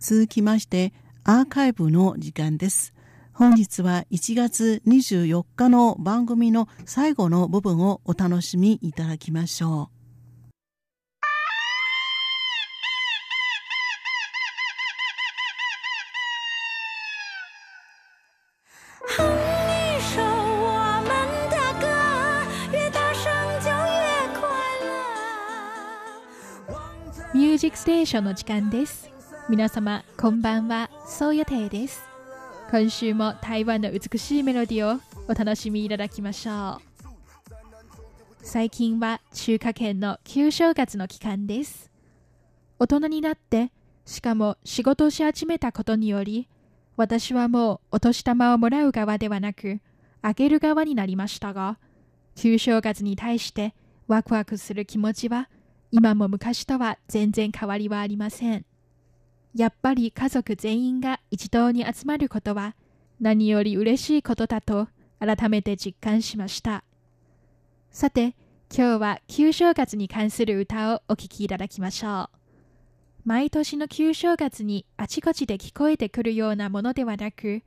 続きましてアーカイブの時間です。本日は1月24日の番組の最後の部分をお楽しみいただきましょう。ミュージックステーションの時間です。皆様、こんばんは、そう予定です。今週も台湾の美しいメロディをお楽しみいただきましょう。最近は中華圏の旧正月の期間です。大人になって、しかも仕事をし始めたことにより、私はもうお年玉をもらう側ではなく、あげる側になりましたが、旧正月に対してワクワクする気持ちは、今も昔とは全然変わりはありません。やっぱり家族全員が一堂に集まることは何より嬉しいことだと改めて実感しました。さて、今日は旧正月に関する歌をお聴きいただきましょう。毎年の旧正月にあちこちで聞こえてくるようなものではなく、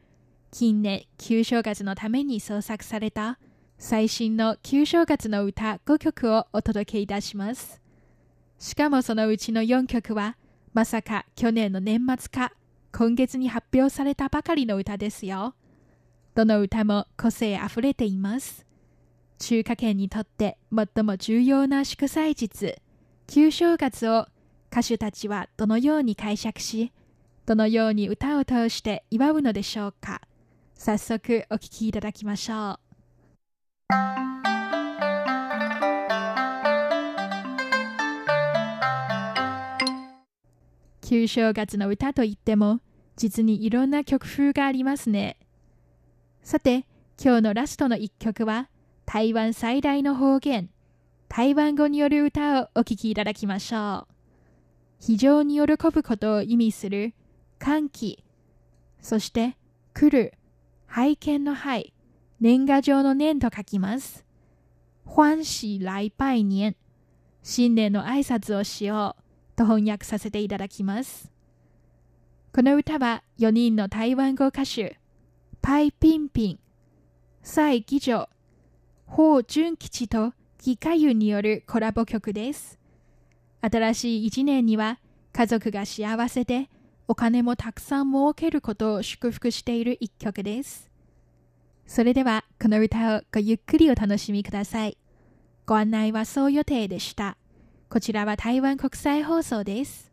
近年旧正月のために創作された最新の旧正月の歌5曲をお届けいたします。しかもそのうちの4曲はまさか去年の年末か今月に発表されたばかりの歌ですよ。どの歌も個性あふれています。中華圏にとって最も重要な祝祭日、旧正月を歌手たちはどのように解釈し、どのように歌を通して祝うのでしょうか。早速お聴きいただきましょう。旧正月の歌といっても、実にいろんな曲風がありますね。さて、今日のラストの一曲は、台湾最大の方言、台湾語による歌をお聴きいただきましょう。非常に喜ぶことを意味する歓喜、そして来る、拝見の拝、年賀状の年と書きます。欢喜来拜年、新年の挨拶をしよう。と翻訳させていただきます。この歌は4人の台湾語歌手、パイ・ピンピン、蔡義女、ホ純吉とギカユによるコラボ曲です。新しい一年には家族が幸せでお金もたくさん儲けることを祝福している一曲です。それではこの歌をごゆっくりお楽しみください。ご案内はそう予定でした。こちらは台湾国際放送です。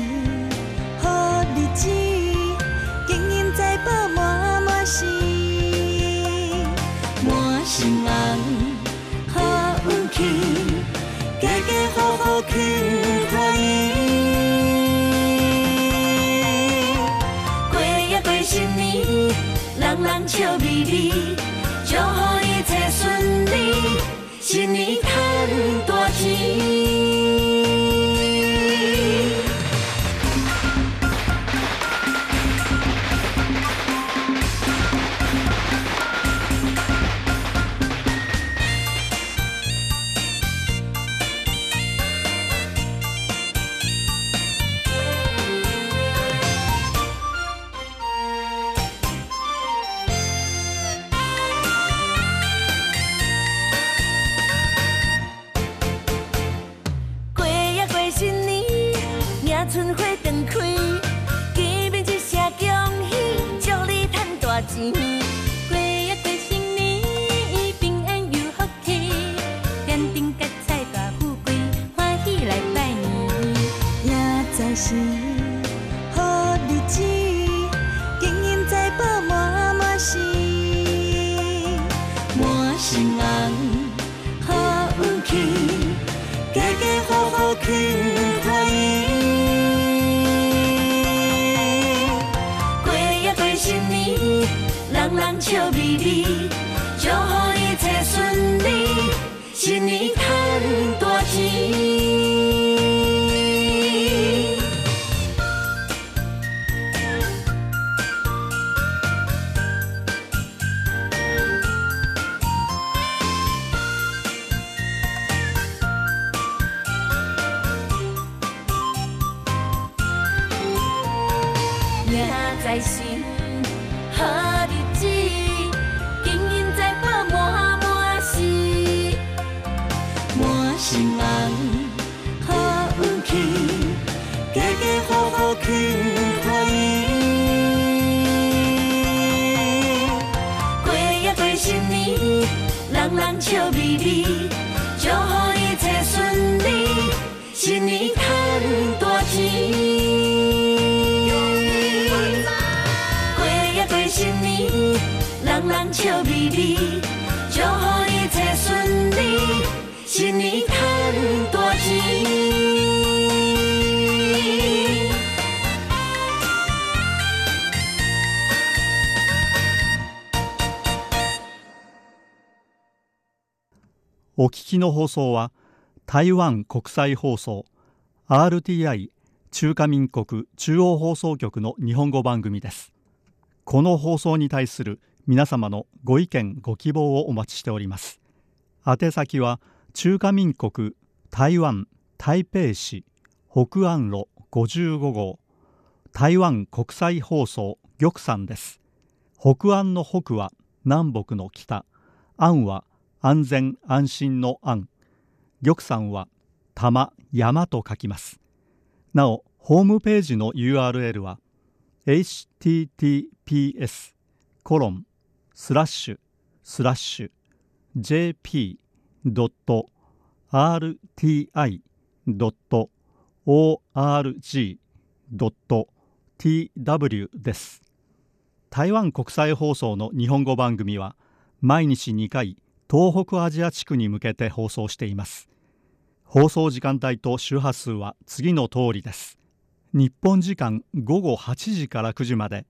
笑眯眯，祝福一切顺利，新年心。I see. 笑眯眯，祝福一切顺利，新年赚大钱。お聞きの放送は台湾国際放送 RTI 中華民国中央放送局の日本語番組ですこの放送に対する皆様のご意見ご希望をお待ちしております。宛先は中華民国台湾台北市北安路55号台湾国際放送玉山です。北安の北は南北の北安は安全安心の安。玉山は玉山と書きます。なおホームページの URL は https コロンスラッシュスラッシュ jp.rti.org.tw です。台湾国際放送の日本語番組は毎日2回東北アジア地区に向けて放送しています。放送時間帯と周波数は次の通りです。日本時間午後8時から9時まで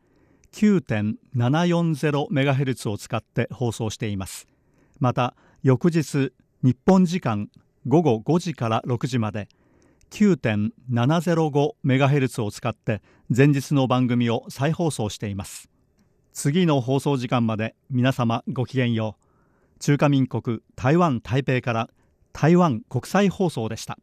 9.740MHz を使って放送しています。また翌日日本時間午後5時から6時まで 9.705MHz を使って前日の番組を再放送しています。次の放送時間まで皆様ごきげんよう。中華民国台湾台北から台湾国際放送でした。